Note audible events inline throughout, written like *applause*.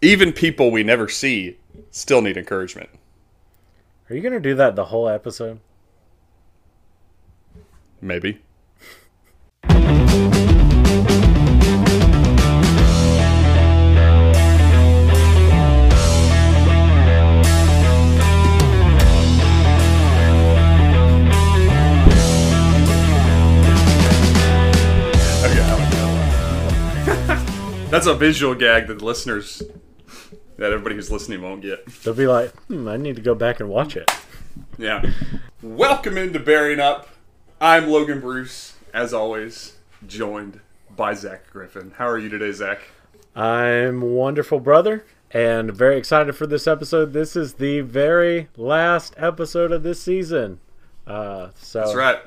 even people we never see still need encouragement. Are you gonna do that the whole episode? Maybe. Okay, I like that. That's a visual gag that the listeners, that everybody who's listening won't get. They'll be like, hmm, I need to go back and watch it. Yeah. Welcome into Bearing Up. I'm Logan Bruce, as always, joined by Zach Griffin. How are you today, Zach? I'm wonderful, brother, and very excited for this episode. This is the very last episode of this season. Uh, so That's right.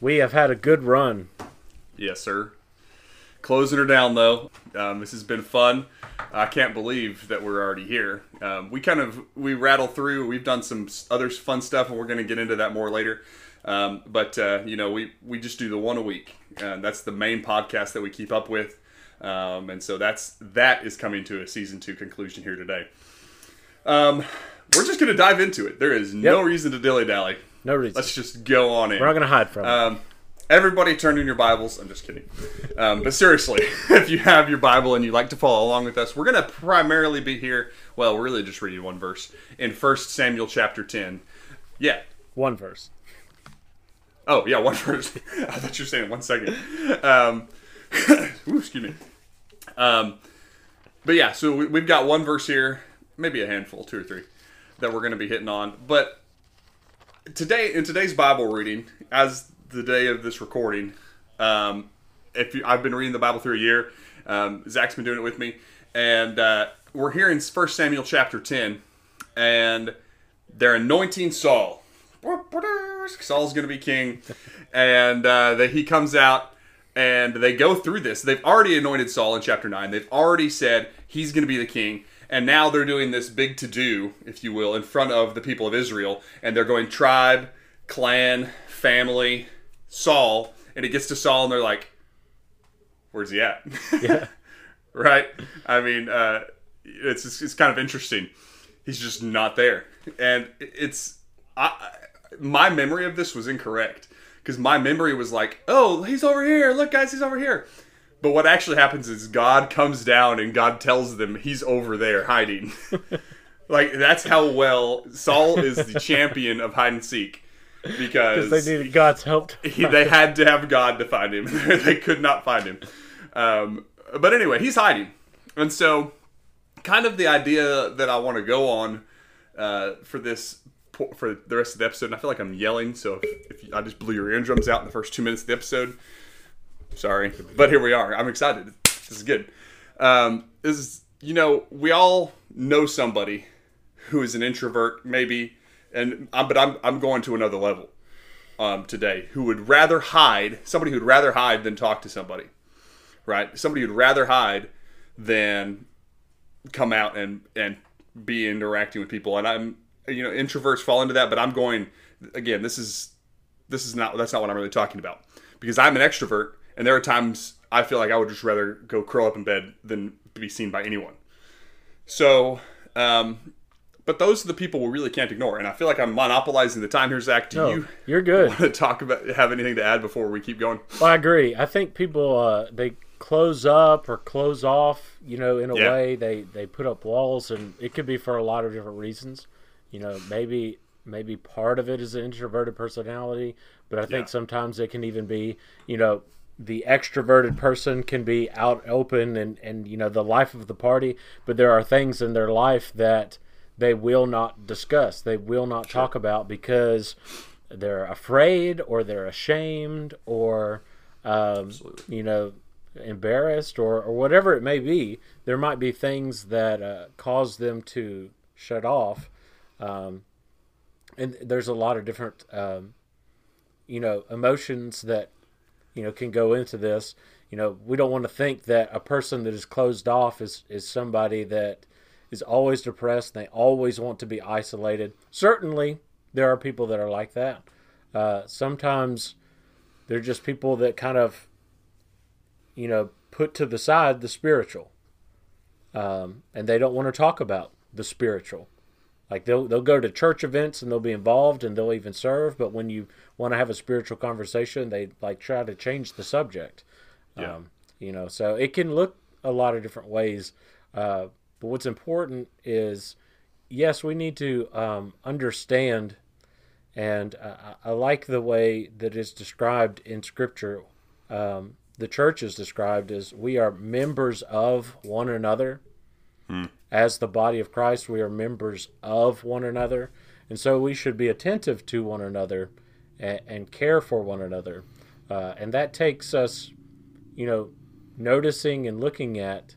we have had a good run. Yes, sir. Closing her down, though. Um, this has been fun. I can't believe that we're already here. Um, we kind of we rattle through. We've done some other fun stuff, and we're going to get into that more later. Um, but uh, you know, we we just do the one a week. Uh, that's the main podcast that we keep up with, um, and so that's that is coming to a season two conclusion here today. Um, we're just going to dive into it. There is no reason to dilly dally. No reason. Let's just go on in. We're not going to hide from it. Everybody turn in your Bibles. I'm just kidding. Um, but seriously, *laughs* if you have your Bible and you'd like to follow along with us, we're going to primarily be here. Well, we're really just reading one verse in 1 Samuel chapter 10. Yeah. One verse. Oh, yeah, one *laughs* verse. I thought you were saying one second. Um, *laughs* ooh, excuse me. Um, but yeah, so we, we've got one verse here, maybe a handful, two or three, that we're going to be hitting on. But today, in today's Bible reading, as the day of this recording, um, if you, I've been reading the Bible through a year, um, Zach's been doing it with me, and uh, we're here in First Samuel chapter 10, and they're anointing Saul. Saul's going to be king, and uh, that he comes out and they go through this. They've already anointed Saul in chapter nine. They've already said he's going to be the king, and now they're doing this big to do, if you will, in front of the people of Israel, and they're going tribe, clan, family, Saul, and it gets to Saul, and they're like, "Where's he at?" Yeah. *laughs* right? I mean, uh, it's it's kind of interesting. He's just not there, and it's I, my memory of this was incorrect because my memory was like, "Oh, he's over here! Look, guys, he's over here." But what actually happens is God comes down and God tells them he's over there hiding. *laughs* like that's how well Saul is the *laughs* champion of hide and seek because they needed God's help. he, they had to have God to find him. *laughs* they could not find him. Um, but anyway, he's hiding, and so kind of the idea that I want to go on uh, for this for the rest of the episode. And I feel like I'm yelling, so if, if I just blew your eardrums out in the first two minutes of the episode, sorry. But here we are. I'm excited. This is good. Um, is you know we all know somebody who is an introvert, maybe, and i but I'm I'm going to another level um, today who would rather hide somebody who'd rather hide than talk to somebody right? Somebody who'd rather hide than come out and and be interacting with people. And i'm you know introverts fall into that but i'm going again this is this is not that's not what i'm really talking about. Because i'm an extrovert and there are times i feel like i would just rather go curl up in bed than be seen by anyone. So um but those are the people we really can't ignore and i feel like i'm monopolizing the time here zach do No, you you're good. want to talk about have anything to add before we keep going Well, I agree. I think people uh, they close up or close off. You know, in a Yeah. way, they they put up walls, and it could be for a lot of different reasons. You know, maybe maybe part of it is an introverted personality, but I think Yeah. sometimes it can even be, you know, the extroverted person can be out open and and you know the life of the party, but there are things in their life that they will not discuss. They will not talk about because they're afraid or they're ashamed or um, you know embarrassed or, or whatever it may be there might be things that uh, cause them to shut off um, and there's a lot of different um, you know emotions that you know can go into this you know we don't want to think that a person that is closed off is is somebody that is always depressed they always want to be isolated certainly there are people that are like that uh, sometimes they're just people that kind of you know put to the side the spiritual um, and they don't want to talk about the spiritual. Like they'll they'll go to church events and they'll be involved and they'll even serve, but when you want to have a spiritual conversation, they like try to change the subject. Yeah. Um, you know, so it can look a lot of different ways. Uh, but what's important is, yes, we need to um, understand, and I I like the way that it's described in Scripture. Um, the church is described as we are members of one another. As the body of Christ, we are members of one another, and so we should be attentive to one another and, and care for one another. Uh, and that takes us, you know, noticing and looking at,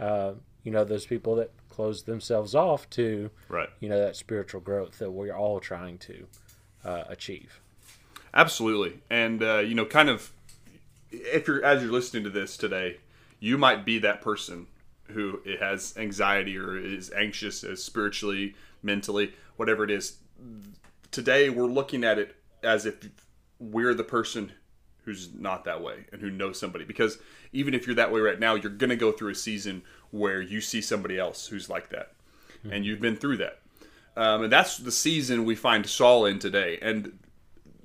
uh, you know, those people that close themselves off to, Right. you know, that spiritual growth that we're all trying to uh, achieve. Absolutely. And uh, you know, kind of if you're as you're listening to this today, you might be that person who has anxiety or is anxious as spiritually, mentally, whatever it is. Today we're looking at it as if we're the person who's not that way and who knows somebody because even if you're that way right now, you're going to go through a season where you see somebody else who's like that. And you've been through that. Um, and that's the season we find Saul in today. And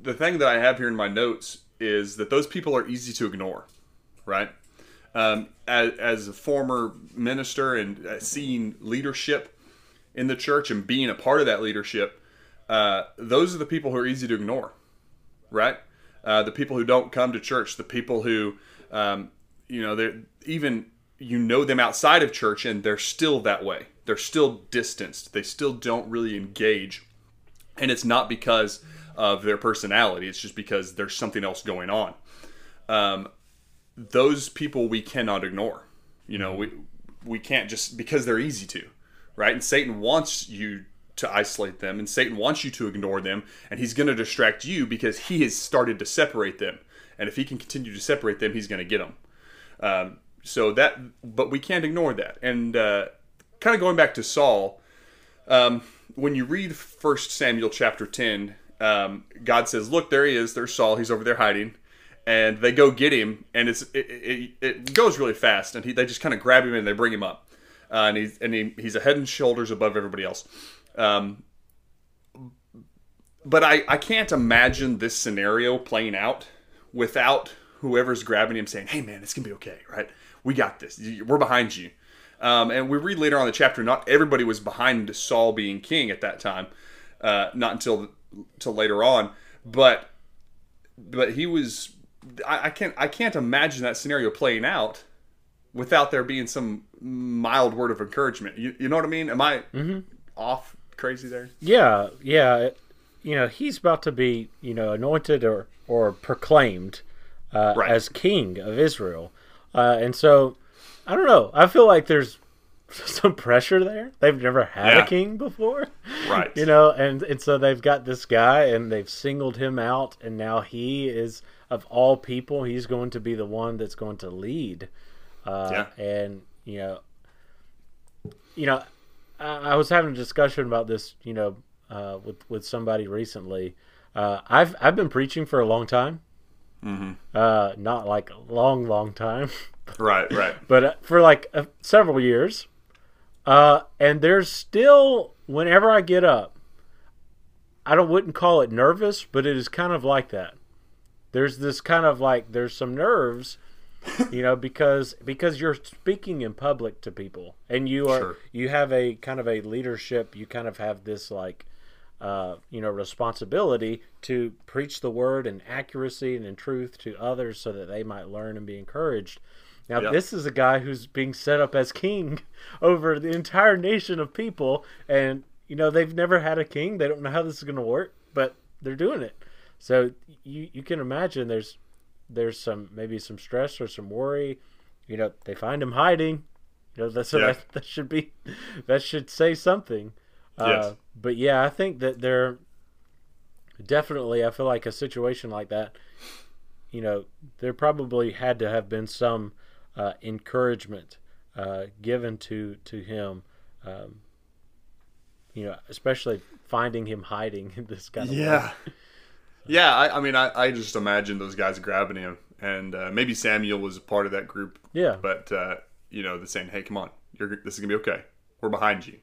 the thing that I have here in my notes is that those people are easy to ignore, right? Um, as, as a former minister and uh, seeing leadership in the church and being a part of that leadership, uh, those are the people who are easy to ignore, right? Uh, the people who don't come to church, the people who, um, you know, they're even you know them outside of church and they're still that way. They're still distanced. They still don't really engage. And it's not because of their personality. It's just because there's something else going on. Um, those people we cannot ignore. You know we we can't just because they're easy to right? And satan wants you to isolate them and satan wants you to ignore them and he's going to distract you because he has started to separate them and if he can continue to separate them he's going to get them um, so that but we can't ignore that and uh, kind of going back to saul um, when you read First Samuel chapter ten, um, God says, "Look, there he is. There's Saul. He's over there hiding." And they go get him, and it's it, it, it goes really fast, and he, they just kind of grab him and they bring him up, uh, and he's and he, he's a head and shoulders above everybody else. Um, but I, I can't imagine this scenario playing out without whoever's grabbing him saying, "Hey, man, it's gonna be okay, right? We got this. We're behind you." Um, and we read later on in the chapter, not everybody was behind Saul being king at that time, uh, not until until later on. But but he was. I, I can't I can't imagine that scenario playing out without there being some mild word of encouragement. You, you know what I mean? Am I off crazy there? Yeah, yeah. You know, he's about to be, you know, anointed or or proclaimed uh, Right. as king of Israel, uh, and so I don't know. I feel like there's *laughs* some pressure there. They've never had Yeah. a king before, Right. *laughs* you know, and and so they've got this guy, and they've singled him out, and now he is of all people, he's going to be the one that's going to lead. Uh, Yeah. And you know, you know, I, was having a discussion about this, you know, uh, with with somebody recently. Uh, I've I've been preaching for a long time. Mm-hmm. Uh, not like a long, long time, *laughs* Right. Right. but uh, for like uh, several years. Uh, and there's still whenever I get up, I don't wouldn't call it nervous, but it is kind of like that. There's this kind of like there's some nerves, you know, because because you're speaking in public to people, and you are Sure. you have a kind of a leadership. You kind of have this like uh, you know responsibility to preach the word in accuracy and in truth to others, so that they might learn and be encouraged. Now, Yeah. this is a guy who's being set up as king *laughs* over the entire nation of people, and you know they've never had a king. They don't know how this is going to work, but they're doing it. So you you can imagine there's there's some maybe some stress or some worry. You know, they find him hiding. You know, that's Yeah. that, *laughs* that should be that should say something. Yes. Uh, but yeah, I think that they're definitely I feel like a situation like that, you know, there probably had to have been some uh, encouragement uh, given to to him. Um, you know, especially finding him hiding *laughs* in this kind of way. *laughs* Yeah. I, I mean, I, I just imagine those guys grabbing him, and uh, maybe Samuel was a part of that group. Yeah. But uh, you know, they're saying, "Hey, come on, You're this is gonna be okay. We're behind you.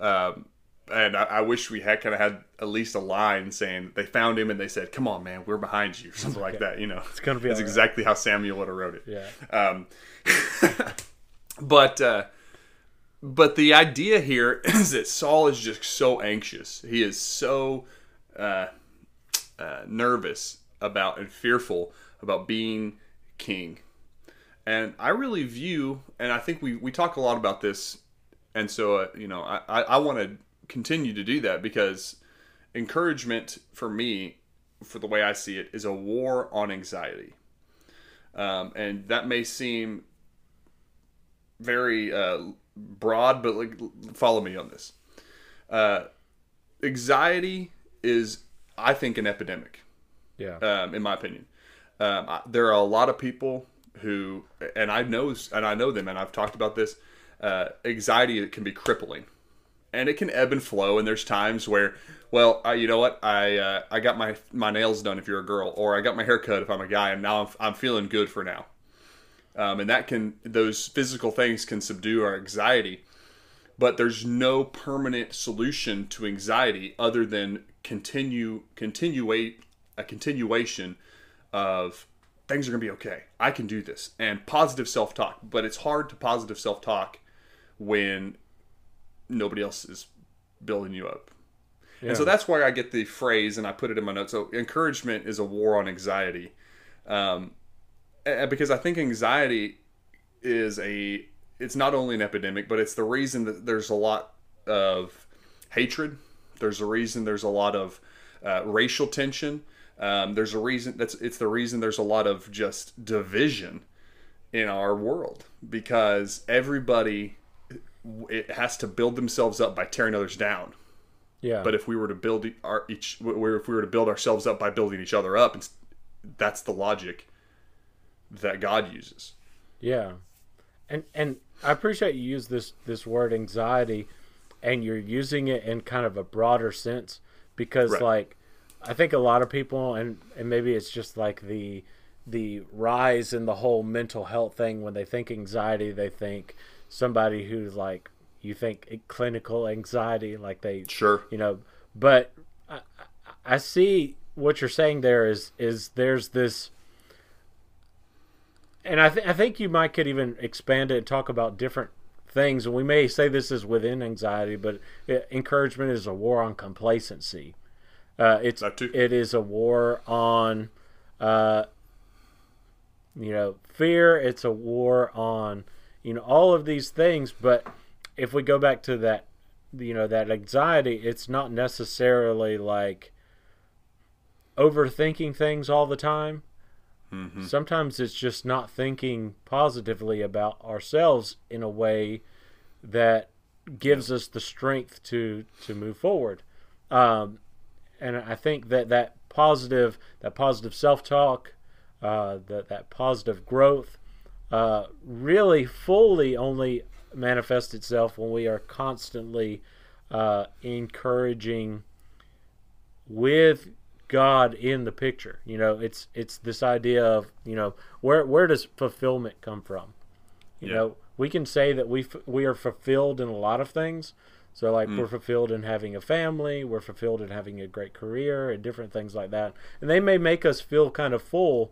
Um, and I, I wish we had kind of had at least a line saying they found him and they said, "Come on, man, we're behind you," or *laughs* something like that. You know, it's gonna be It's all right. exactly how Samuel would have wrote it. Yeah. Um, *laughs* but uh, but the idea here *laughs* is that Saul is just so anxious. He is so uh, uh, nervous about and fearful about being king. And I really view, and I think we, we talk a lot about this, and so uh, you know I, I, I want to continue to do that because encouragement for me, for the way I see it, is a war on anxiety. Um, and that may seem very uh, broad, but like, follow me on this. Uh, anxiety is, I think, an epidemic Yeah. um, in my opinion. Um, I, there are a lot of people who, and I know, and I know them, and I've talked about this. Uh, anxiety can be crippling, and it can ebb and flow. And there's times where, well, uh, you know what, I uh, I got my my nails done if you're a girl, or I got my hair cut if I'm a guy, and now I'm, I'm feeling good for now. Um, and that can those physical things can subdue our anxiety but there's no permanent solution to anxiety other than continue continuate a continuation of things are going to be okay. I can do this and positive self-talk, but it's hard to positive self-talk when nobody else is building you up. And so that's where I get the phrase, and I put it in my notes. So encouragement is a war on anxiety, um, because I think anxiety is a it's not only an epidemic, but it's the reason that there's a lot of hatred. There's a reason there's a lot of uh, racial tension. Um, there's a reason that's it's the reason there's a lot of just division in our world because everybody it has to build themselves up by tearing others down. Yeah. But if we were to build our each, where if we were to build ourselves up by building each other up, it's, that's the logic that God uses. Yeah, and and I appreciate you use this this word anxiety, and you're using it in kind of a broader sense because Right. like I think a lot of people and and maybe it's just like the the rise in the whole mental health thing when they think anxiety they think somebody who's like you think clinical anxiety like they Sure. you know but I, I- I see what you're saying there is is there's this and I, th- I think you might could even expand it and talk about different things and we may say this is within anxiety but it, encouragement is a war on complacency. Uh, it's it is a war on uh, you know fear it's a war on you know all of these things but if we go back to that you know that anxiety it's not necessarily like overthinking things all the time sometimes it's just not thinking positively about ourselves in a way that gives us the strength to to move forward. Um, and i think that that positive that positive self-talk uh, that that positive growth uh, really fully only manifests itself when we are constantly uh, encouraging with God in the picture. You know, it's it's this idea of you know where where does fulfillment come from? You Yeah. know, we can say that we f- we are fulfilled in a lot of things. So like mm. we're fulfilled in having a family, we're fulfilled in having a great career, and different things like that. And they may make us feel kind of full,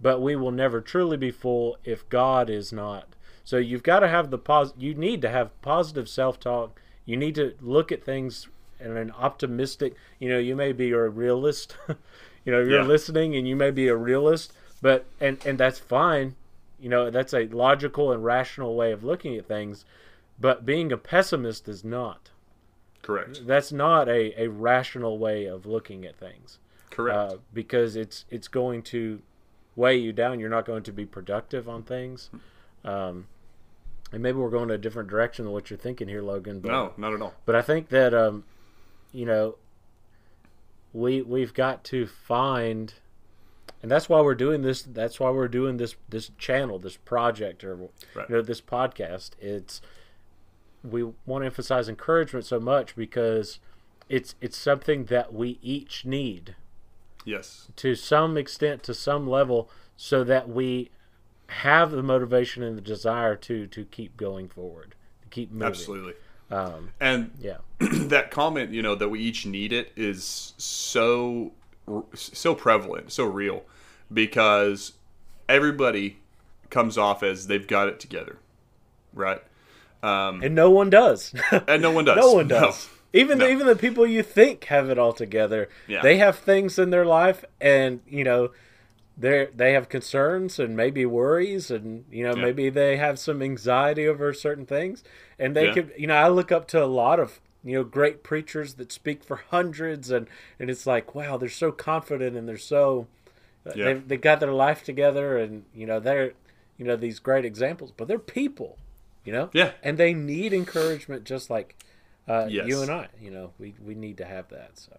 but we will never truly be full if God is not. So you've got to have the pos. You need to have positive self-talk. You need to look at things in an optimistic. You know, you may be a realist. *laughs* you know, you're Yeah. listening, and you may be a realist, but and and that's fine. You know, that's a logical and rational way of looking at things. But being a pessimist is not. Correct. That's not a, a rational way of looking at things Correct. uh, because it's it's going to weigh you down. You're not going to be productive on things, um, and maybe we're going a different direction than what you're thinking here, Logan. But, no, not at all. but I think that um, you know we we've got to find, and that's why we're doing this. That's why we're doing this this channel, this project, or Right. you know this podcast. It's we want to emphasize encouragement so much because it's it's something that we each need Yes. to some extent, to some level, so that we have the motivation and the desire to to keep going forward, to keep moving. Absolutely. Um, And yeah. *clears throat* that comment, you know, that we each need it is so so prevalent, so real because everybody comes off as they've got it together. Right? Um, And no one does. *laughs* And no one does. no one does. Even No. even the people you think have it all together, Yeah. they have things in their life, and you know, they they have concerns and maybe worries, and you know Yeah. maybe they have some anxiety over certain things, and they Yeah. could you know I look up to a lot of you know great preachers that speak for hundreds, and and it's like wow they're so confident and they're so Yeah. they they got their life together, and you know they're you know these great examples, but they're people, you know, Yeah. and they need encouragement just like uh, Yes. you and I. You know, we we need to have that. So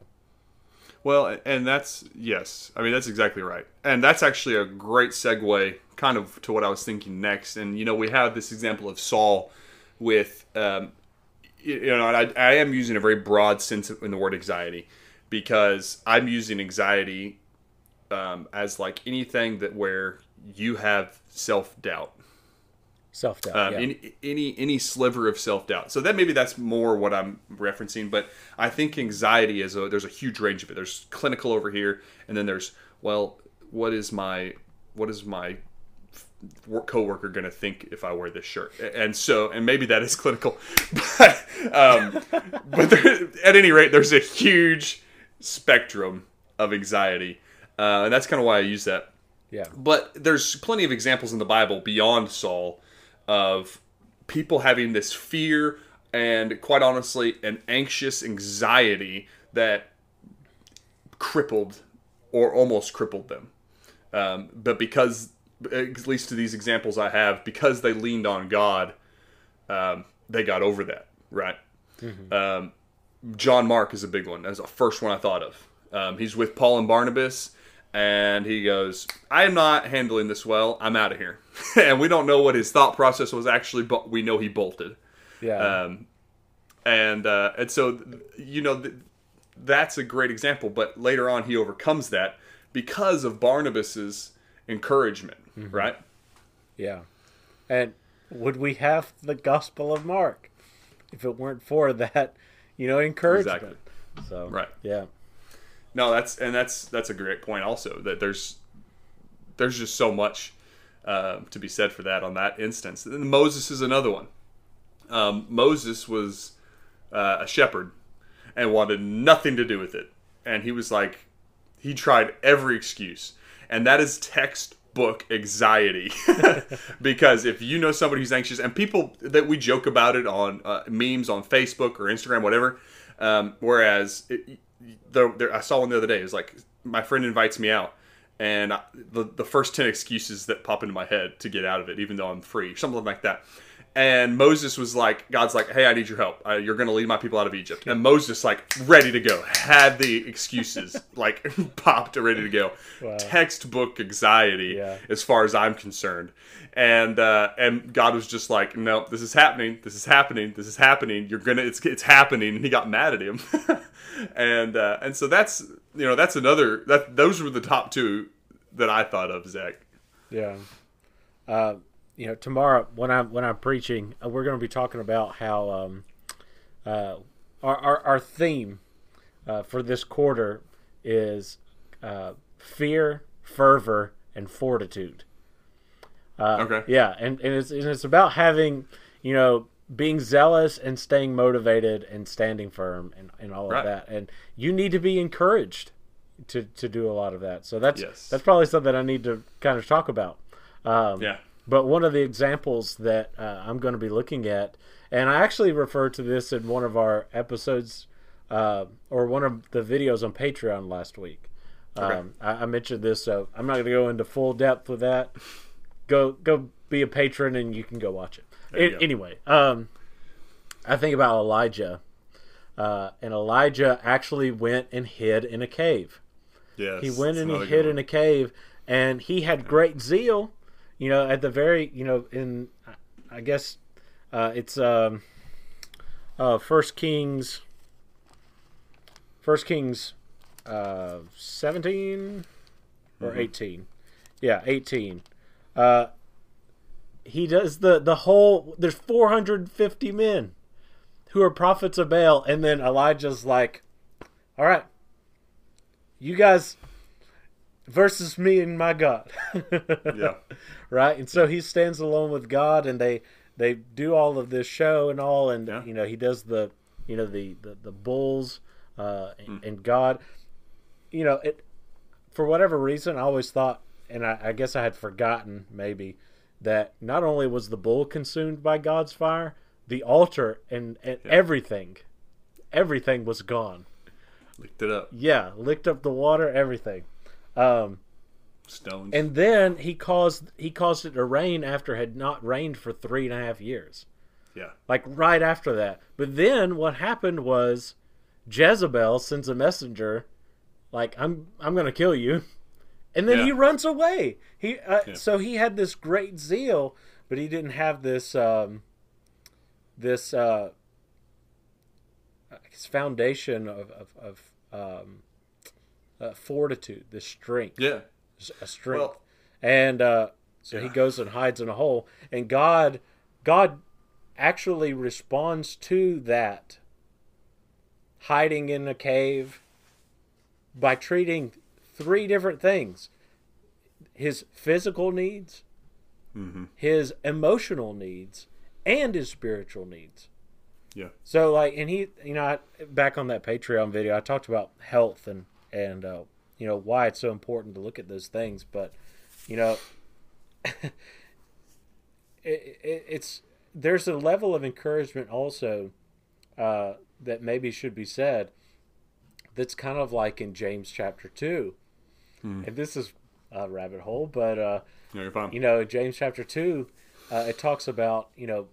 Well, and that's yes. I mean, that's exactly right. And that's actually a great segue kind of to what I was thinking next. And you know, we have this example of Saul with um you know, I, I am using a very broad sense in the word anxiety because I'm using anxiety um, as like anything that where you have self doubt self doubt. um, yeah. any any any sliver of self doubt. So that maybe that's more what I'm referencing. But I think anxiety is a there's a huge range of it. There's clinical over here, and then there's well, what is my what is my work coworker going to think if I wear this shirt? And so and maybe that is clinical, *laughs* but um, but there, at any rate, there's a huge spectrum of anxiety, uh, and that's kind of why I use that yeah. but there's plenty of examples in the Bible beyond Saul of people having this fear and, quite honestly, an anxious anxiety that crippled or almost crippled them. Um, but because, at least to these examples I have, because they leaned on God, um, they got over that, right? Um, John Mark is a big one. That's the first one I thought of. Um, he's with Paul and Barnabas, and he goes, "I am not handling this well. I'm out of here." *laughs* and we don't know what his thought process was actually, but we know he bolted. Yeah. Um, and uh, and so you know th- that's a great example. But later on, he overcomes that because of Barnabas's encouragement, right? yeah. And would we have the Gospel of Mark if it weren't for that, you know, encouragement? Exactly. So Right. Yeah. No, that's and that's that's a great point. Also, that there's there's just so much uh, to be said for that on that instance. And Moses is another one. Um, Moses was uh, a shepherd and wanted nothing to do with it, and he was like, he tried every excuse, and that is textbook anxiety. *laughs* because if you know somebody who's anxious, and people that we joke about it on uh, memes on Facebook or Instagram, whatever. Um, whereas it, the, there, I saw one the other day. It was like my friend invites me out, and I, the the first ten excuses that pop into my head to get out of it, even though I'm free, something like that. And Moses was like, God's like, hey, I need your help. Uh, you're going to lead my people out of Egypt. And Moses, like, ready to go, had the excuses, *laughs* like, *laughs* popped, ready to go. Wow. Textbook anxiety, Yeah. as far as I'm concerned. And uh, and God was just like, no, this is happening. This is happening. This is happening. You're gonna, it's it's happening. And he got mad at him. *laughs* and uh, and so that's you know that's another that those were the top two that I thought of, Zach. Yeah. Uh, you know, tomorrow when I'm when I'm preaching, uh, we're going to be talking about how um, uh, our, our our theme uh, for this quarter is uh, fear, fervor, and fortitude. Uh, Okay. Yeah, and, and it's and it's about having you know being zealous and staying motivated and standing firm and, and all Right. of that. And you need to be encouraged to to do a lot of that. So that's Yes. that's probably something I need to kind of talk about. Um, Yeah. But one of the examples that uh, I'm going to be looking at, and I actually referred to this in one of our episodes uh, or one of the videos on Patreon last week. Okay. Um, I, I mentioned this, so I'm not going to go into full depth with that. Go go be a patron, and you can go watch it. you A- go. anyway, um, I think about Elijah, uh, and Elijah actually went and hid in a cave. Yes. He went and he hid good in a cave, and he had great zeal. You know, at the very, you know, in I guess uh, it's um, uh, First Kings, First Kings, uh, seventeen or Mm-hmm. eighteen, yeah, eighteen. Uh, he does the the whole. There's 450 men who are prophets of Baal, and then Elijah's like, "All right, you guys versus me and my God." *laughs* Yeah. *laughs* right? And so he stands alone with God, and they they do all of this show and all, and Yeah. you know he does the you know the the, the bulls uh, and, and God, you know it for whatever reason I always thought, and I, I guess I had forgotten maybe that not only was the bull consumed by God's fire, the altar and, and everything, everything was gone. Licked it up. Yeah, licked up the water, everything. Um, Stones. and then he caused he caused it to rain after it had not rained for three and a half years. yeah. Like right after that. But then what happened was Jezebel sends a messenger, like I'm I'm gonna kill you, *laughs* and then Yeah. he runs away. He uh, Yeah. so he had this great zeal, but he didn't have this um, this uh, his foundation of of, of um, uh, fortitude, this strength Yeah. a strength. Well- and uh, so he goes and hides in a hole, and God, God actually responds to that hiding in a cave by treating three different things: his physical needs, Mm-hmm. his emotional needs, and his spiritual needs. Yeah. So like, and he, you know, I, back on that Patreon video, I talked about health and and uh, you know why it's so important to look at those things. But you know, *laughs* it, it, it's there's a level of encouragement also uh, that maybe should be said. That's kind of like in James chapter two, and this is a rabbit hole, but uh, No, you know, in James chapter two, uh, it talks about you know,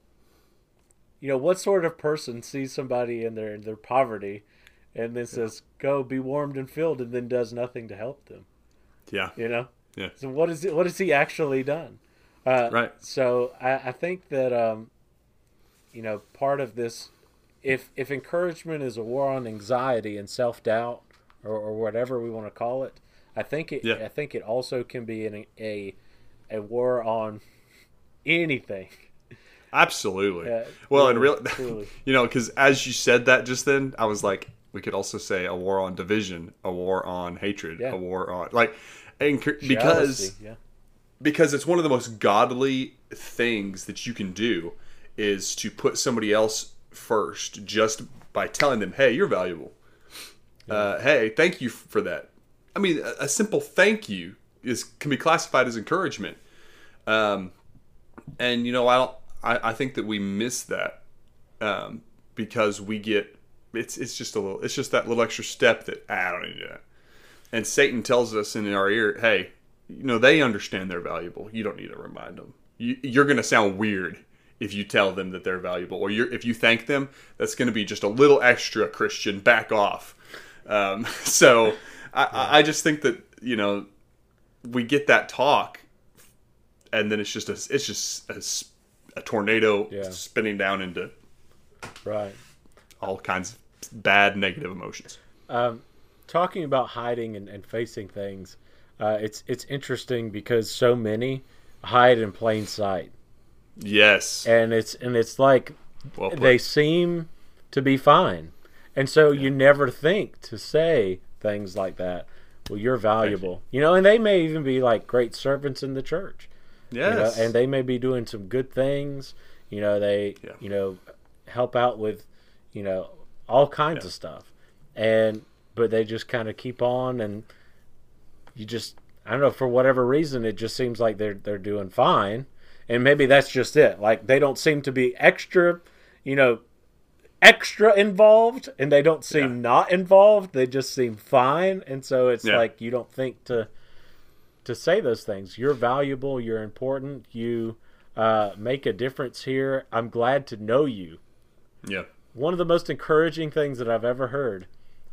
you know, what sort of person sees somebody in their in their poverty, and then says, "Go, be warmed and filled," and then does nothing to help them. yeah. You know, Yeah. so what is it? What has he actually done? Uh, Right. So I, I think that um, you know, part of this, if if encouragement is a war on anxiety and self doubt, or, or whatever we want to call it, I think it. Yeah. I think it also can be an, a a war on anything. Absolutely. Yeah, well, and truly, real, *laughs* you know, because as you said that just then, I was like, we could also say a war on division, a war on hatred, Yeah. a war on like, and c- because yeah, because it's one of the most godly things that you can do is to put somebody else first just by telling them, "Hey, you're valuable. Uh, hey, thank you for that." I mean, a, a simple thank you is can be classified as encouragement. Um, and you know, I don't. I, I think that we miss that um, because we get it's it's just a little it's just that little extra step that ah, I don't need to do that. And Satan tells us in our ear, "Hey, you know they understand they're valuable. You don't need to remind them. You, you're going to sound weird if you tell them that they're valuable, or you're, if you thank them, that's going to be just a little extra. Christian, back off." Um, *laughs* so I, I I just think that you know we get that talk, and then it's just a it's just a tornado Yeah. spinning down into right. all kinds of bad negative emotions. Um, talking about hiding and, and facing things, uh, it's it's interesting because so many hide in plain sight, Yes, and it's and it's like well they seem to be fine, and so you never think to say things like that. Well, you're valuable, you know, and they may even be like great servants in the church. you know, yes, and they may be doing some good things. You know, they Yeah. you know help out with you know all kinds Yeah. of stuff, and but they just kind of keep on, and you just I don't know for whatever reason it just seems like they're they're doing fine, and maybe that's just it. Like they don't seem to be extra, you know. Extra involved, and they don't seem Yeah. not involved. They just seem fine, and so it's Yeah. like you don't think to to say those things. You're valuable. You're important. You uh, make a difference here. I'm glad to know you. yeah, One of the most encouraging things that I've ever heard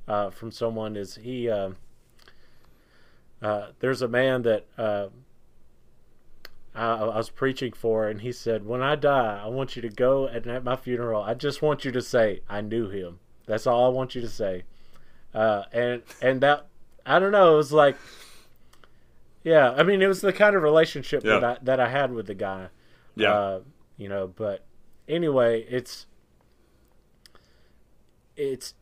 uh, from someone is he. Uh, uh, there's a man that uh, I, I was preaching for, and he said, "When I die, I want you to go and at my funeral. I just want you to say I knew him. That's all I want you to say." Uh, and and that I don't know. It was like, yeah. I mean, it was the kind of relationship that I that I had with the guy. Yeah. Uh, you know, but anyway, it's it's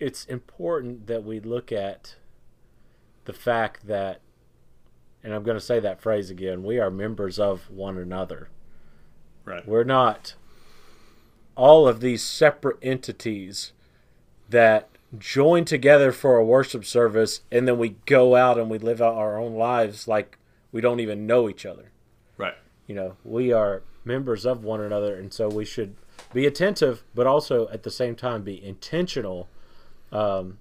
it's important that we look at the fact that and I'm going to say that phrase again, we are members of one another. Right. We're not all of these separate entities that join together for a worship service and then we go out and we live out our own lives like we don't even know each other. Right. You know, we are members of one another and so we should be attentive but also at the same time be intentional. Um,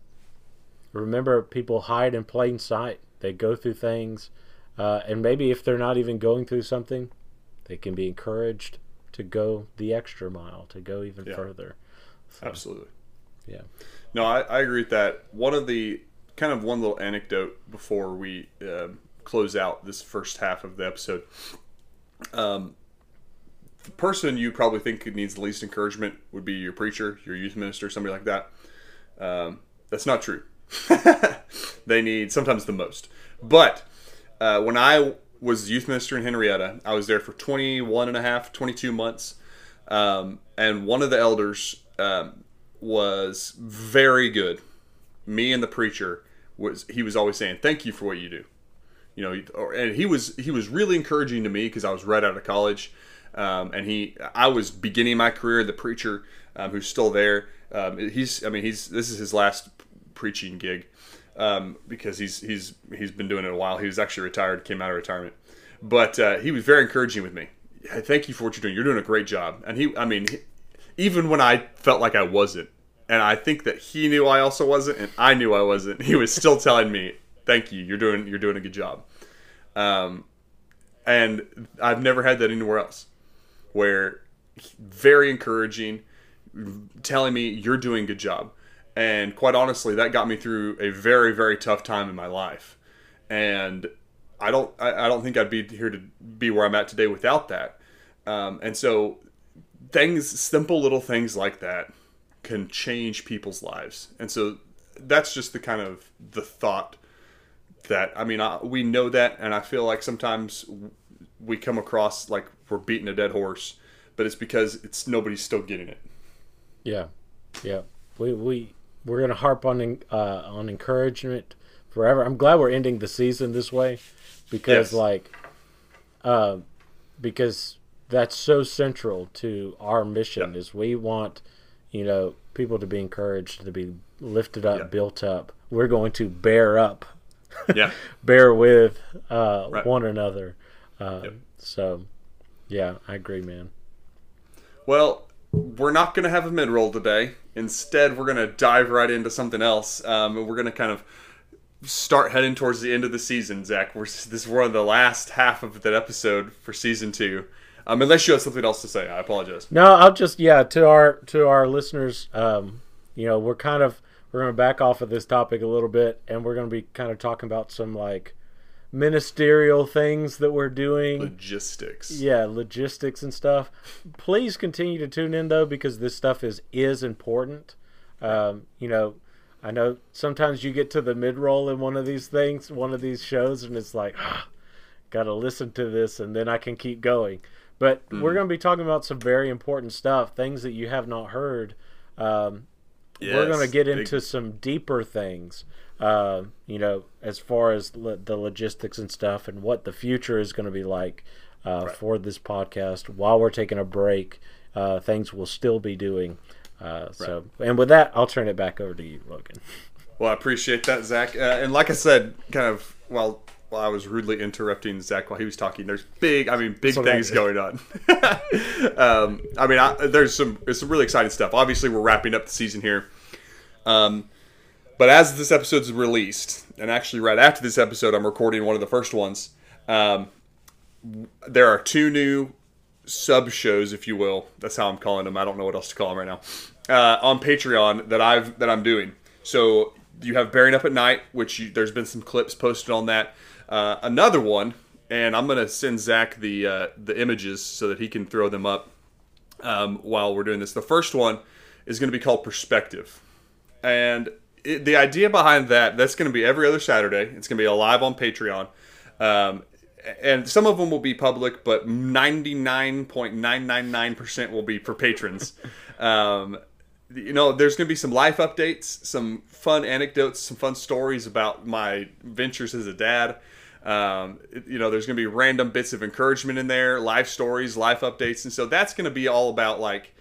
remember people hide in plain sight. They go through things uh, and maybe if they're not even going through something, they can be encouraged to go the extra mile, to go even Yeah. further. So, Absolutely. yeah. No, I, I agree with that. One of the kind of one little anecdote before we um close out this first half of the episode. Um, the person you probably think needs the least encouragement would be your preacher, your youth minister, somebody like that. Um, that's not true. *laughs* they need sometimes the most. But uh, when I was youth minister in Henrietta, I was there for 21 and a half, 22 months. Um, and one of the elders um, was very good. Me and the preacher was he was always saying thank you for what you do. You know, or, and he was he was really encouraging to me because I was right out of college, um, and he I was beginning my career. The preacher um, who's still there, um, he's I mean he's this is his last preaching gig um, because he's he's he's been doing it a while. He was actually retired, came out of retirement, but uh, he was very encouraging with me. Thank you for what you're doing. You're doing a great job. And he, I mean, he- even when I felt like I wasn't, and I think that he knew I also wasn't, and I knew I wasn't, he was still telling me, "Thank you. You're doing you're doing a good job." Um, and I've never had that anywhere else, where very encouraging, telling me you're doing a good job. And quite honestly, that got me through a very, very tough time in my life. And I don't, I, don't think I'd be here to be where I'm at today without that. Um, and so, things, simple little things like that, can change people's lives. And so, that's just the kind of the thought that I mean, I, we know that, and I feel like sometimes we come across like we're beating a dead horse, but it's because it's nobody's still getting it. Yeah, yeah. We we we're gonna harp on uh, on encouragement forever. I'm glad we're ending the season this way because Yes. like, uh, because that's so central to our mission. Yeah. Is we want you know people to be encouraged, to be lifted up, Yeah. built up. We're going to bear up, Yeah, *laughs* bear with uh, Right. one another. Uh, Yep. So, yeah, I agree, man. Well, we're not going to have a mid roll today. Instead, we're going to dive right into something else. Um, and we're going to kind of start heading towards the end of the season, Zach. We're, this is one of the last half of that episode for season two. Um, unless you have something else to say, I apologize. No, I'll just yeah to our to our listeners. Um, you know, we're kind of we're going to back off of this topic a little bit, and we're going to be kind of talking about some like ministerial things that we're doing. Logistics. Yeah, logistics and stuff. Please continue to tune in though, because this stuff is is important. Um, you know, I know sometimes you get to the mid roll in one of these things, one of these shows, and it's like, ah, got to listen to this, and then I can keep going. But we're going to be talking about some very important stuff, things that you have not heard. Um, we're going to Yes, get big- into some deeper things, uh, you know, as far as lo- the logistics and stuff and what the future is going to be like uh, for this podcast. While we're taking a break, uh, things we'll still be doing. Uh, so, and with that, I'll turn it back over to you, Logan. Well, I appreciate that, Zach. Uh, and like I said, kind of while while I was rudely interrupting Zach while he was talking, there's big, I mean, big So things going on. *laughs* um, I mean, I, there's some there's some really exciting stuff. Obviously, we're wrapping up the season here. Um, but as this episode's released, and actually right after this episode, I'm recording one of the first ones. Um, there are two new sub shows, if you will. That's how I'm calling them. I don't know what else to call them right now. Uh, on Patreon that I've that I'm doing. So you have Bearing Up at Night, which you, there's been some clips posted on that. Uh, another one, and I'm gonna send Zach the uh, the images so that he can throw them up um, while we're doing this. The first one is to be called Perspective, and it, the idea behind that that's going to be every other Saturday. It's going to be live on Patreon, um, and some of them will be public, but ninety nine point nine nine nine percent will be for patrons. *laughs* um, you know, there's going to be some life updates, some fun anecdotes, some fun stories about my ventures as a dad. Um, you know, there's going to be random bits of encouragement in there, life stories, life updates, and so that's going to be all about like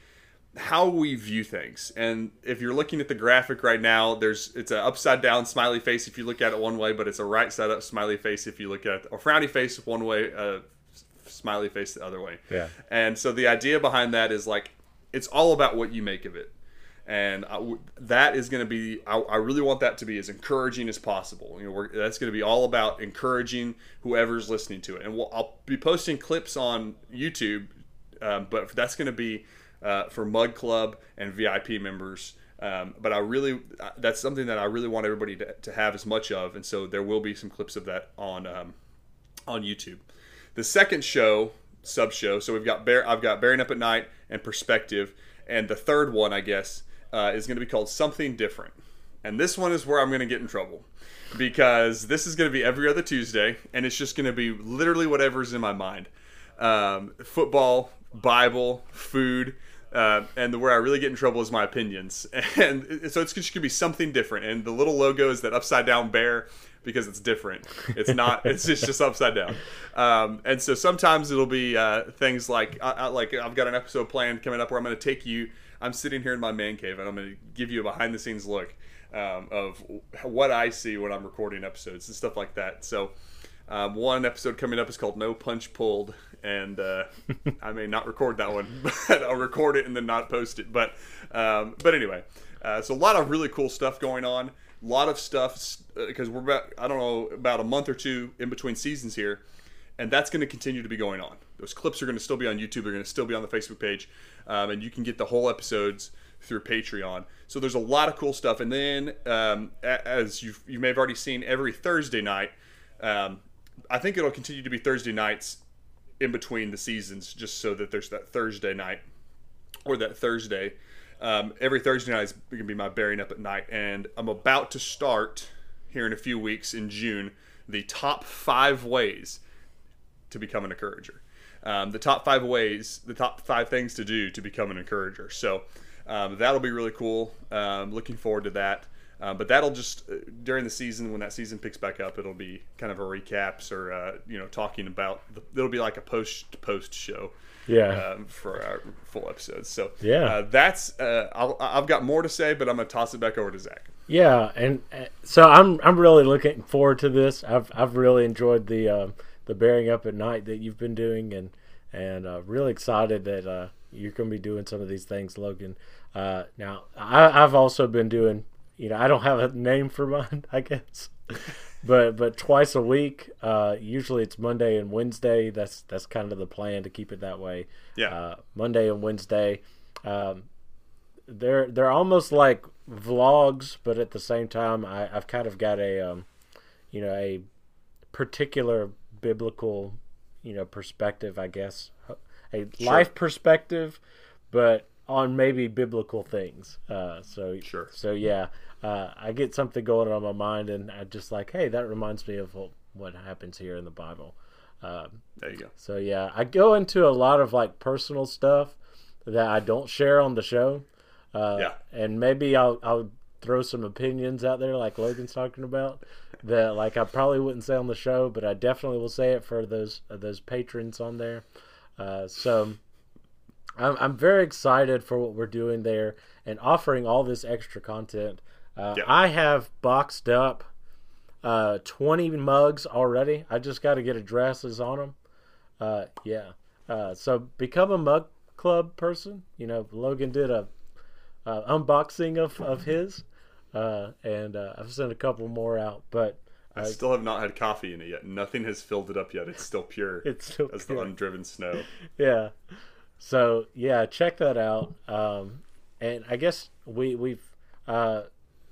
how we view things. And if you're looking at the graphic right now, there's it's an upside down smiley face if you look at it one way, but it's a right side up smiley face if you look at it, or frowny face one way, a smiley face the other way. Yeah. And so the idea behind that is like it's all about what you make of it. And I, that is going to be, I, I, really want that to be as encouraging as possible. You know, that's going to be all about encouraging whoever's listening to it. And we'll, I'll be posting clips on YouTube, um, but that's going to be uh, for Mug Club and VIP members. Um, but I really, uh, that's something that I really want everybody to, to, have as much of, and so there will be some clips of that on um, on YouTube. The second show, sub show, so we've got Bear, I've got Bearing Up at Night and Perspective, and the third one, I guess, uh, is going to be called Something Different. And this one is where I'm going to get in trouble because this is going to be every other Tuesday, and it's just going to be literally whatever's in my mind. Um, football, Bible, food, uh, and the, where I really get in trouble is my opinions. *laughs* And so it's just to be something different. And the little logo is that upside down bear because it's different. It's not. *laughs* it's just, just upside down. Um, and so sometimes it'll be uh, things like I, I, like I've got an episode planned coming up where I'm going to take you. I'm sitting here in my man cave and I'm going to give you a behind the scenes look um, of what I see when I'm recording episodes and stuff like that. So. Um, one episode coming up is called No Punch Pulled, and uh, *laughs* I may not record that one, *laughs* but I'll record it and then not post it. But um, but anyway, uh, so a lot of really cool stuff going on. A lot of stuff because uh, we're about I don't know about a month or two in between seasons here, and that's going to continue to be going on. Those clips are going to still be on YouTube. They're going to still be on the Facebook page, um, and you can get the whole episodes through Patreon. So there's a lot of cool stuff. And then, um, as you you may have already seen, every Thursday night, um, I think it'll continue to be Thursday nights in between the seasons, just so that there's that Thursday night or that Thursday. Um, every Thursday night is going to be my bearing up at night, and I'm about to start here in a few weeks in June the top five ways to become an encourager. Um, the top five ways, the top five things to do to become an encourager. So um, that'll be really cool. Um, looking forward to that. Uh, but that'll just uh, during the season when that season picks back up, it'll be kind of a recaps or uh, you know talking about. The, it'll be like a post post show. Yeah. Um, for our full episodes. So yeah, uh, that's uh, i have got more to say, but I'm gonna toss it back over to Zach. Yeah, and uh, so I'm I'm really looking forward to this. I've I've really enjoyed the um, the bearing up at night that you've been doing, and and really excited that you're gonna be doing some of these things, Logan. now I, I've also been doing you know, I don't have a name for mine, *laughs* I guess. but but twice a week. Uh, usually it's Monday and Wednesday. That's that's kind of the plan to keep it that way. Yeah. Uh, Monday and Wednesday. Um, they're they're almost like vlogs, but at the same time, I, I've kind of got a um, you know a particular biblical you know perspective, I guess, a sure. life perspective, but on maybe biblical things. Uh, so sure. So yeah, uh, I get something going on my mind, and I just like, hey, that reminds me of what happens here in the Bible. Um, there you go. So yeah, I go into a lot of like personal stuff that I don't share on the show. Uh, yeah. And maybe I'll I'll throw some opinions out there, like Logan's talking about, that like I probably wouldn't say on the show, but I definitely will say it for those those patrons on there. Uh, so I'm I'm very excited for what we're doing there and offering all this extra content. Uh, yep. I have boxed up uh, 20 mugs already. I just got to get addresses on them. Uh, yeah. Uh, so become a mug club person. You know, Logan did a unboxing of, of his, uh, and uh, I've sent a couple more out. But I, I, still have not had coffee in it yet. Nothing has filled it up yet. It's still pure. *laughs* It's still as pure. the undriven snow. *laughs* yeah. So yeah, check that out. Um, and I guess we we've uh,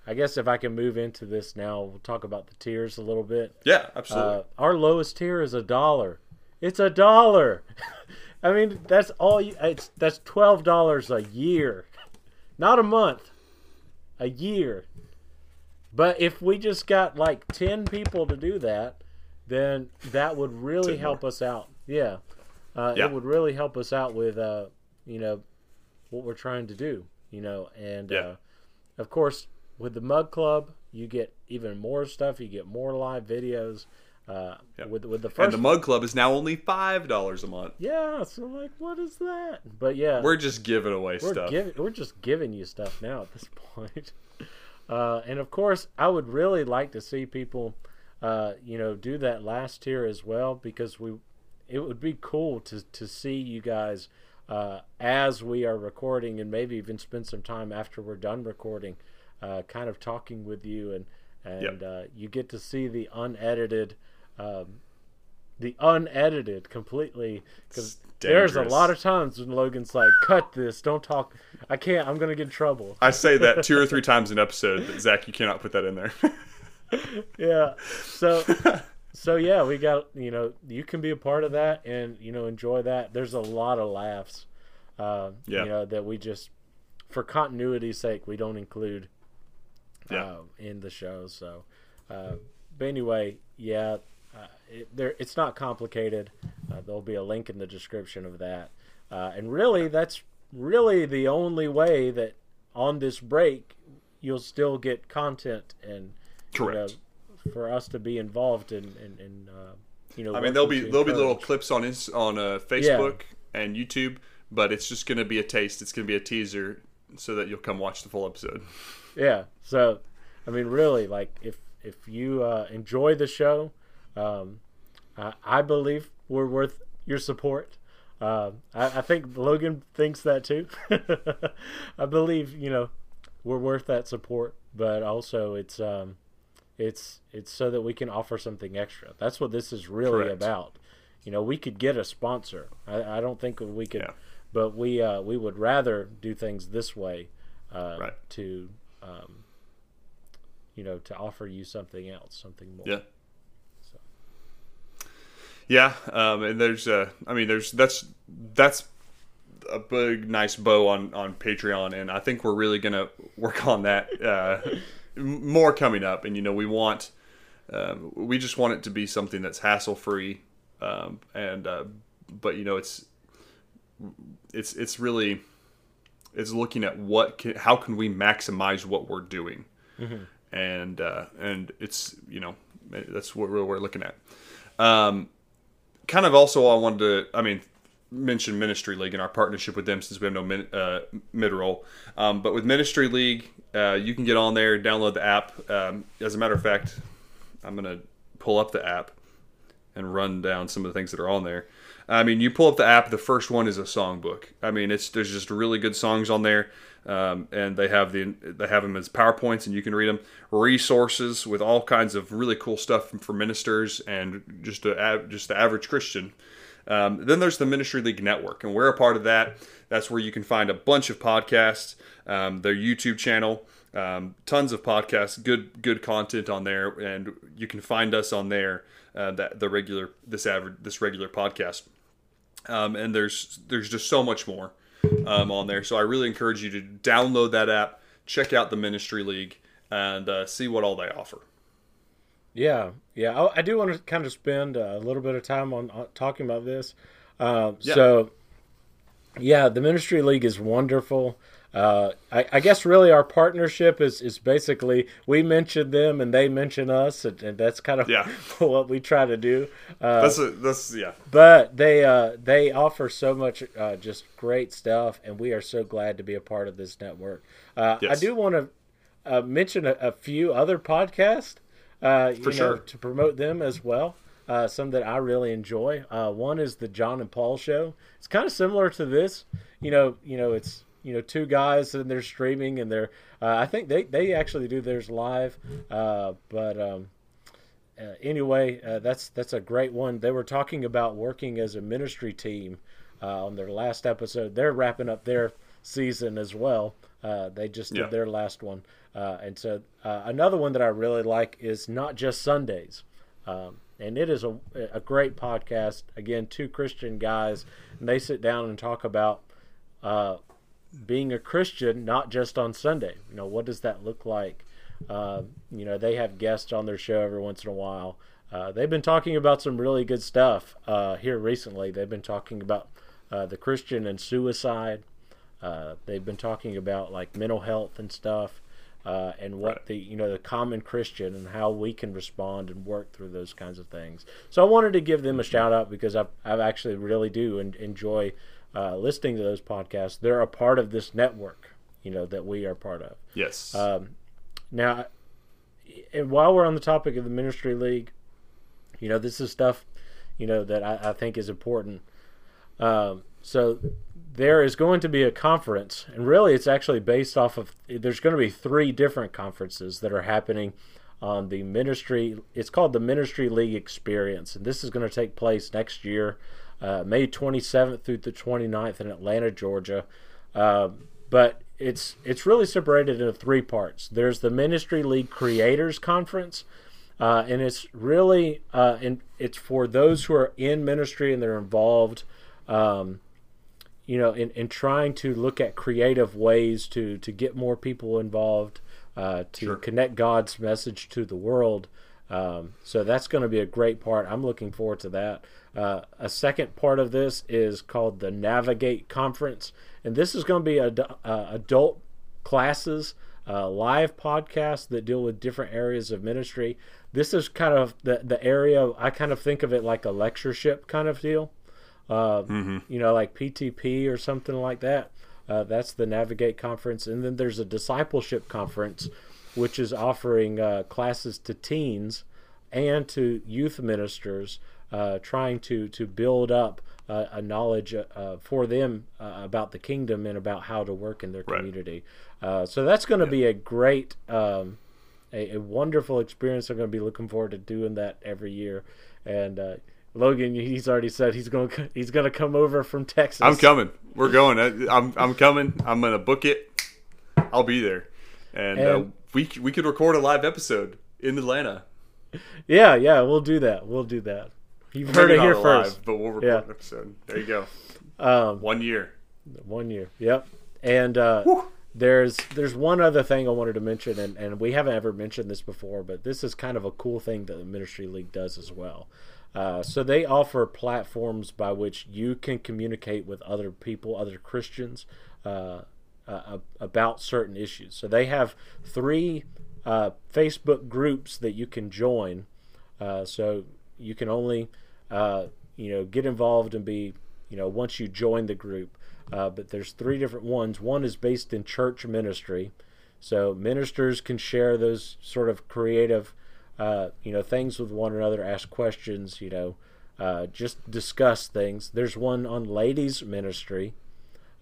I guess if I can move into this now, we'll talk about the tiers a little bit. Yeah, absolutely. Uh, our lowest tier is a dollar. It's a dollar. *laughs* I mean, that's all. You, it's that's twelve dollars a year, not a month, a year. But if we just got like ten people to do that, then that would really help us out. Yeah. Uh, Yeah. It would really help us out with, uh, you know, what we're trying to do, you know. And, Yeah. uh, of course, with the Mug Club, you get even more stuff. You get more live videos. Uh, Yep. with, with the first And the Mug Club is now only five dollars a month. yeah, so like, what is that? But yeah, We're just giving away we're stuff. giving we're just giving you stuff now at this *laughs* point. Uh, and of course, I would really like to see people, uh, you know, do that last tier as well because we, it would be cool to to see you guys uh, as we are recording and maybe even spend some time after we're done recording, uh, kind of talking with you and and uh, you get to see the unedited. Um, the unedited completely because there's a lot of times when Logan's like, "Cut this! Don't talk. I can't. I'm gonna get in trouble." I say that two or three times an episode. Zach, you cannot put that in there. *laughs* yeah. So, *laughs* so yeah, we got you know you can be a part of that and you know enjoy that. There's a lot of laughs. Uh, Yeah. You know that we just for continuity's sake we don't include Yeah. uh, in the show. So, uh, but anyway, yeah, uh, it, there it's not complicated. Uh, there'll be a link in the description of that. Uh, and really, that's really the only way that on this break you'll still get content and you know, Correct. For us to be involved in in, in uh, you know. I mean, there'll be there'll be little clips on his on uh, Facebook and YouTube, but it's just going to be a taste. It's going to be a teaser, so that you'll come watch the full episode. Yeah. So, I mean, really, like if if you uh, enjoy the show, um, I, I believe we're worth your support. Uh, I, I think Logan thinks that too. *laughs* I believe you know we're worth that support, but also it's um, it's it's so that we can offer something extra. That's what this is really Correct. about. You know, we could get a sponsor. I, I don't think we could, Yeah. but we uh, we would rather do things this way uh, Right. to um, you know to offer you something else, something more. Yeah. Yeah, um, and there's, uh, I mean, there's that's that's a big, nice bow on on Patreon, and I think we're really gonna work on that uh, *laughs* more coming up. And you know, we want, um, we just want it to be something that's hassle free, um, and uh, but you know, it's it's it's really it's looking at what can, how can we maximize what we're doing, and uh, and it's you know that's what we're, we're looking at. Um, kind of also I wanted to I mean mention Ministry League and our partnership with them since we have no min, uh, mid roll. Um, but with Ministry League, uh, you can get on there, download the app. Um, as a matter of fact, I'm gonna pull up the app and run down some of the things that are on there. I mean, you pull up the app. The first one is a songbook. I mean, it's there's just really good songs on there, um, and they have the they have them as powerpoints, and you can read them. Resources with all kinds of really cool stuff for ministers and just a just the average Christian. Um, then there's the Ministry League Network, and we're a part of that. That's where you can find a bunch of podcasts, um, their YouTube channel, um, tons of podcasts, good good content on there, and you can find us on there. Uh, that the regular this average this regular podcast, um, and there's there's just so much more um, on there. So I really encourage you to download that app, check out the Ministry League, and uh, see what all they offer. Yeah, yeah. I, I do want to kind of spend a little bit of time on, on talking about this. Uh, Yeah. So, yeah, the Ministry League is wonderful. Uh, I, I guess really our partnership is, is basically we mention them and they mention us, and, and that's kind of Yeah. *laughs* what we try to do. Uh, That's a, that's yeah but they uh, they offer so much uh, just great stuff, and we are so glad to be a part of this network. Uh, I do want to uh, mention a, a few other podcasts, uh, you know, sure. to promote them as well. Uh, some that I really enjoy. Uh, one is the John and Paul Show. It's kind of similar to this. You know, you know, it's you know two guys and they're streaming and they're. Uh, I think they they actually do theirs live, uh, but. Um, uh, anyway, uh, that's that's a great one. They were talking about working as a ministry team uh, on their last episode. They're wrapping up their season as well. Uh, they just did Yeah. their last one, uh, and so uh, another one that I really like is not just Sundays, um, and it is a a great podcast. Again, two Christian guys, and they sit down and talk about uh, being a Christian, not just on Sunday. You know, what does that look like? Uh, you know, they have guests on their show every once in a while. uh, they've been talking about some really good stuff uh, here recently. They've been talking about uh, the Christian and suicide. Uh, they've been talking about like mental health and stuff, uh, and what Right. the you know the common Christian and how we can respond and work through those kinds of things. So I wanted to give them a shout out because I I actually really do and enjoy uh, listening to those podcasts. They're a part of this network, you know, that we are part of. Yes. Um, now, and while we're on the topic of the ministry league, you know, this is stuff, you know, that I, I think is important. Um, so there is going to be a conference, and really, it's actually based off of. There's going to be three different conferences that are happening on the ministry. It's called the Ministry League Experience, and this is going to take place next year, uh, May 27th through the 29th in Atlanta, Georgia. Uh, but it's it's really separated into three parts. There's the Ministry League Creators Conference, uh, and it's really uh, in, it's for those who are in ministry and they're involved, um, you know, in, in trying to look at creative ways to to get more people involved, uh, to Sure. connect God's message to the world. Um, so that's going to be a great part. I'm looking forward to that. Uh, a second part of this is called the Navigate Conference, and this is going to be a, uh, adult classes, uh, live podcasts that deal with different areas of ministry. This is kind of the the area I kind of think of it like a lectureship kind of deal. Uh, You know, like PTP or something like that. Uh, that's the Navigate conference, and then there's a discipleship conference, which is offering uh, classes to teens and to youth ministers, uh, trying to to build up uh, a knowledge uh, for them uh, about the kingdom and about how to work in their community. Uh, so that's going to be a great, um, a, a wonderful experience. I'm going to be looking forward to doing that every year. And uh, Logan, he's already said he's going to he's going to come over from Texas. I'm coming. We're going. I- I'm I'm coming. I'm gonna book it. I'll be there, and, uh, we we could record a live episode in Atlanta. Yeah, yeah, we'll do that. We'll do that. You've heard it here a live, first. but we'll record Yeah. an episode. There you go. Um, One year. One year. Yep. And uh, there's there's one other thing I wanted to mention, and, and we haven't ever mentioned this before, but this is kind of a cool thing that the Ministry League does as well. Uh, so they offer platforms by which you can communicate with other people, other Christians, uh, uh, about certain issues. So they have three uh, Facebook groups that you can join. Uh, so you can only, you know, get involved and be, you know, once you join the group. But there's three different ones. One is based in church ministry, so ministers can share those sort of creative, uh, you know, things with one another, ask questions, you know, uh, just discuss things. There's one on ladies ministry,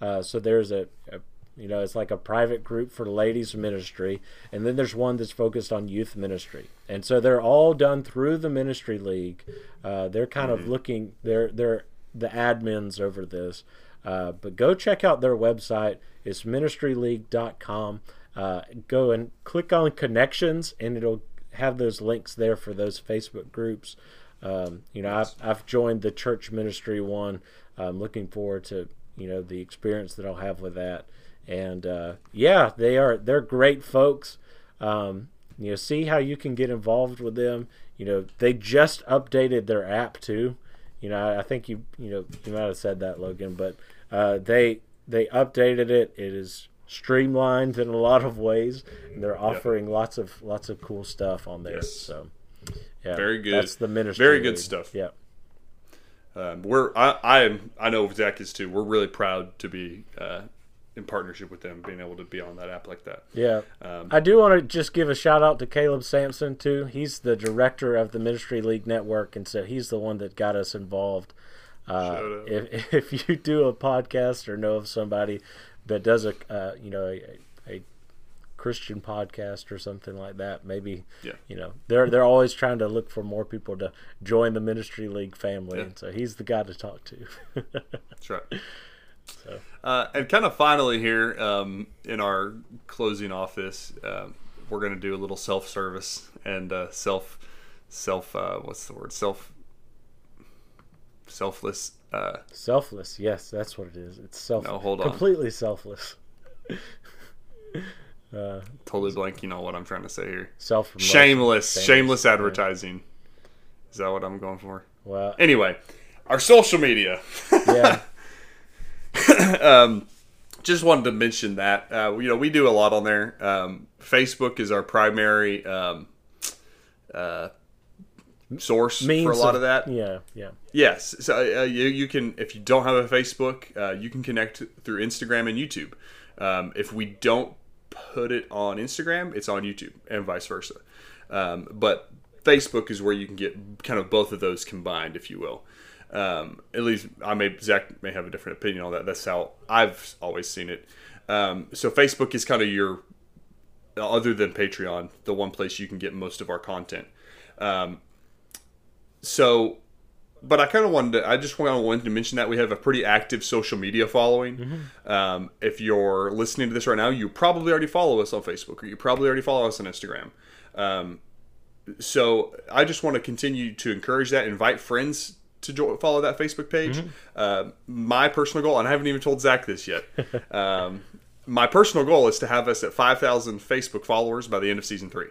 uh, so there's a, a, you know, it's like a private group for ladies ministry, and then there's one that's focused on youth ministry, and so they're all done through the ministry league. Uh, they're kind of looking, they're they're the admins over this, uh, but go check out their website. It's ministryleague.com. Uh, go and click on connections, and it'll have those links there for those Facebook groups. Um, you know, I've, I've joined the church ministry one. I'm looking forward to you know the experience that I'll have with that. And uh, yeah, they are they're great folks. Um, you know, see how you can get involved with them. You know, they just updated their app too. You know, I, I think you you know you might have said that, Logan, but uh, they they updated it. It is streamlined in a lot of ways, and they're offering lots of lots of cool stuff on there. Yes. So, yeah, Very good. That's the ministry. Very good league. stuff. Yeah. Um, we're I, I am I know Zach is too. We're really proud to be uh, in partnership with them, being able to be on that app like that. Yeah. Um, I do want to just give a shout out to Caleb Sampson too. He's the director of the Ministry League Network, and so he's the one that got us involved. Uh, if *laughs* if you do a podcast or know of somebody that does a uh, you know a, a Christian podcast or something like that, maybe Yeah. you know they're they're always trying to look for more people to join the Ministry League family, Yeah. and so he's the guy to talk to. *laughs* That's right. So. Uh, and kind of finally here um, in our closing off this, um, we're going to do a little self service and uh, self self uh, what's the word self selfless. Uh, Selfless, yes, that's what it is. It's self, No, hold on. completely selfless. *laughs* uh, totally blank. You know what I'm trying to say here. self Shameless, Famous. shameless Yeah. advertising. Is that what I'm going for? Well, Anyway, our social media. *laughs* yeah, um, just wanted to mention that uh, you know we do a lot on there. Um, Facebook is our primary um, uh, source means for a lot of, that. Yeah, yeah, Yes, so uh, you you can if you don't have a Facebook, uh, you can connect through Instagram and YouTube. Um, if we don't put it on Instagram, it's on YouTube, and vice versa. Um, but Facebook is where you can get kind of both of those combined, if you will. Um, at least I may Zach may have a different opinion on that. That's how I've always seen it. Um, so Facebook is kind of your other than Patreon, the one place you can get most of our content. Um, so but I kind of wanted to, I just kind of wanted to mention that we have a pretty active social media following. Um, if you're listening to this right now, you probably already follow us on Facebook or you probably already follow us on Instagram. Um, so I just want to continue to encourage that, invite friends to jo- follow that Facebook page. Uh, my personal goal, and I haven't even told Zach this yet. um, my personal goal is to have us at 5,000 Facebook followers by the end of season three.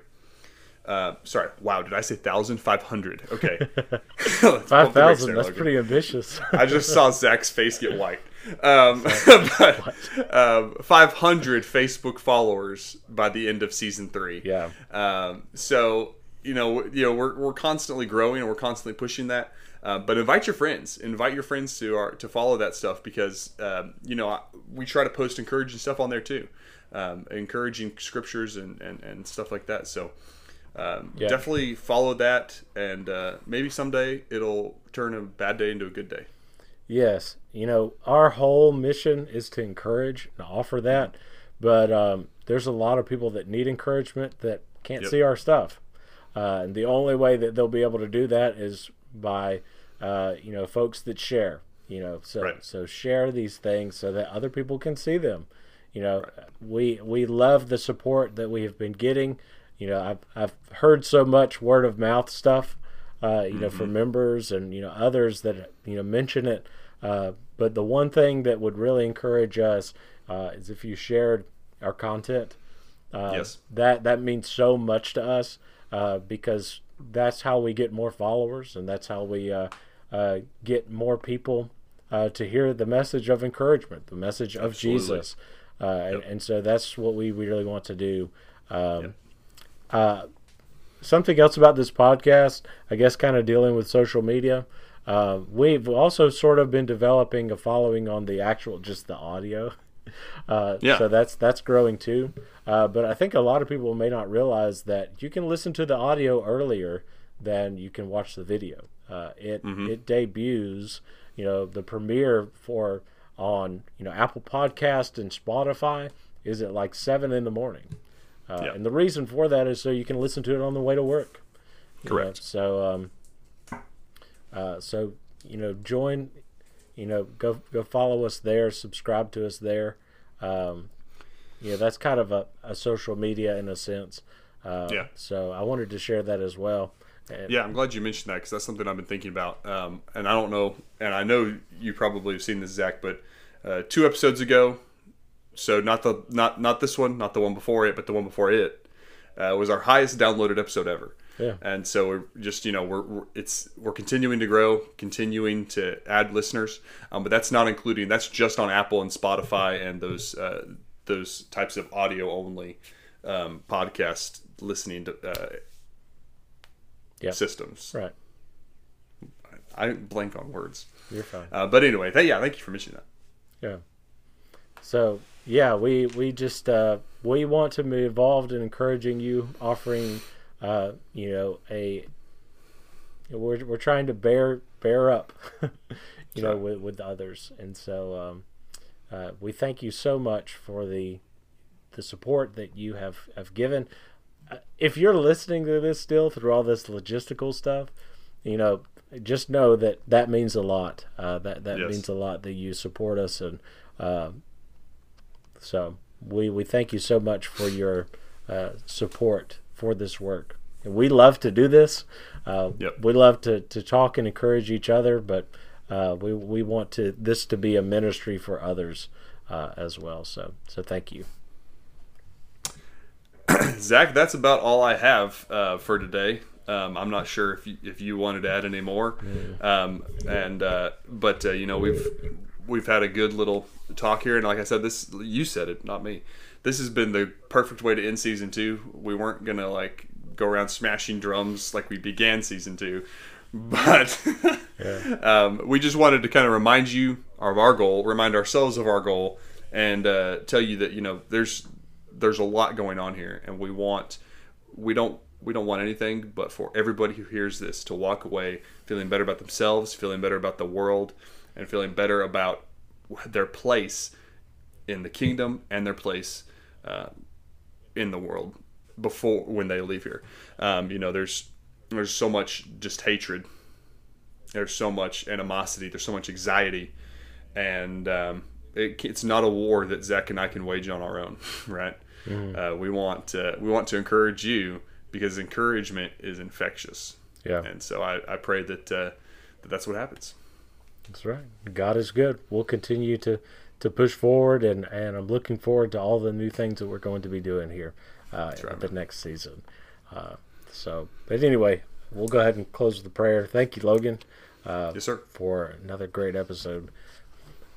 Uh, sorry, wow, did I say 1,500? Okay, *laughs* *laughs* five thousand. That's pretty ambitious. I just saw *laughs* Zach's face get white. Um, but um, 500 Facebook followers by the end of season three. Yeah. Um, so you know, you know, we're, we're constantly growing and we're constantly pushing that. Uh, but invite your friends. Invite your friends to our to follow that stuff because um, you know I, we try to post encouraging stuff on there too, um, encouraging scriptures and, and, and stuff like that. So. Um, Yeah. Definitely follow that, and uh, maybe someday it'll turn a bad day into a good day. Yes, you know, our whole mission is to encourage and offer that, but um, there's a lot of people that need encouragement that can't Yep. see our stuff, uh, and the only way that they'll be able to do that is by, uh, you know, folks that share. You know, so Right. so share these things so that other people can see them. You know, we we love the support that we have been getting. You know, I've I've heard so much word of mouth stuff uh, you know, from members and you know others that you know mention it. Uh, but the one thing that would really encourage us uh, is if you shared our content. Uh, Yes. that that means so much to us uh, because that's how we get more followers and that's how we uh, uh, get more people uh, to hear the message of encouragement, the message of Absolutely. Jesus, uh, and, and so that's what we really want to do. Um, uh, something else about this podcast, I guess, kind of dealing with social media. Uh, we've also sort of been developing a following on the actual, just the audio. *laughs* Uh, Yeah. So that's that's growing too. Uh, but I think a lot of people may not realize that you can listen to the audio earlier than you can watch the video. Uh, it it debuts, you know, the premiere for on you know Apple Podcast and Spotify is at like seven in the morning. Uh, Yeah. And the reason for that is so you can listen to it on the way to work. you know. Correct. So, um, uh, so you know, join. You know, go go follow us there. Subscribe to us there. Um, know, that's kind of a, a social media in a sense. Uh, Yeah. So I wanted to share that as well. And, Yeah, I'm glad you mentioned that because that's something I've been thinking about. Um, and I don't know, and I know you probably have seen this, Zach, but uh, two episodes ago, so not the not not this one, not the one before it, but the one before it, uh, was our highest downloaded episode ever. Yeah. And so we're just you know we're, we're it's we're continuing to grow, continuing to add listeners, um, but that's not including that's just on Apple and Spotify and those uh, those types of audio only um, podcast listening to, uh, Yeah. systems. Right. I blank on words. You're fine. Uh, but anyway, th- yeah, thank you for mentioning that. Yeah. So yeah, we we just uh, we want to be involved in encouraging you, offering uh, you know a we're we're trying to bear bear up, *laughs* you know, with with others, and so um, uh, we thank you so much for the the support that you have have given. Uh, if you're listening to this still through all this logistical stuff, you know, just know that that means a lot. Uh, that that Yes. means a lot that you support us, and uh, so we we thank you so much for your uh, support for this work. And we love to do this. Uh, Yep. We love to, to talk and encourage each other, but uh, we we want to this to be a ministry for others uh, as well. So so thank you. *clears throat* Zach, that's about all I have uh, for today. Um, I'm not sure if you, if you wanted to add any more. Um, and uh, but uh, you know we've we've had a good little talk here, and like I said, this you said it, not me. This has been the perfect way to end season two. We weren't gonna like go around smashing drums like we began season two, *laughs* but *laughs* um, we just wanted to kind of remind you of our goal, remind ourselves of our goal, and uh, tell you that you know there's there's a lot going on here, and we want we don't we don't want anything but for everybody who hears this to walk away feeling better about themselves, feeling better about the world, and feeling better about their place in the kingdom and their place uh, in the world before when they leave here. Um, you know, there's there's so much just hatred. There's so much animosity. There's so much anxiety, and um, it, it's not a war that Zach and I can wage on our own, *laughs* right? Uh, we want uh, we want to encourage you because encouragement is infectious. Yeah. And so I, I pray that, uh, that that's what happens. That's right. God is good. We'll continue to, to push forward, and, and I'm looking forward to all the new things that we're going to be doing here uh, in right, the next season. Uh, so, but anyway, we'll go ahead and close the prayer. Thank you, Logan, uh, Yes, sir. for another great episode.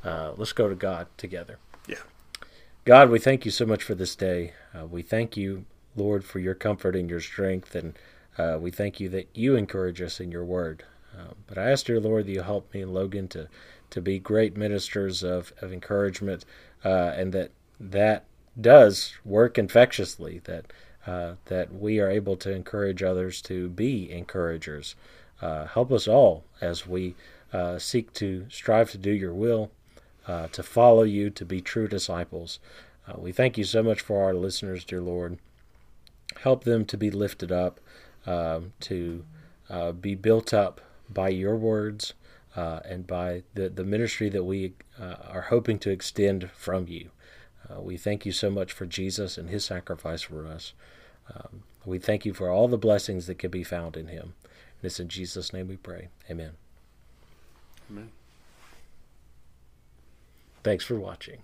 Uh, let's go to God together. Yeah. God, we thank you so much for this day. Uh, we thank you, Lord, for your comfort and your strength, and uh, we thank you that you encourage us in your word. Uh, but I ask, dear Lord, that you help me and Logan to, to be great ministers of, of encouragement, uh, and that that does work infectiously, that, uh, that we are able to encourage others to be encouragers. Uh, help us all as we uh, seek to strive to do your will uh, to follow you, to be true disciples. Uh, we thank you so much for our listeners, dear Lord. Help them to be lifted up, um, to be built up by your words uh, and by the, the ministry that we uh, are hoping to extend from you. Uh, we thank you so much for Jesus and his sacrifice for us. Um, we thank you for all the blessings that can be found in him. And it's in Jesus' name we pray. Amen. Amen. Thanks for watching.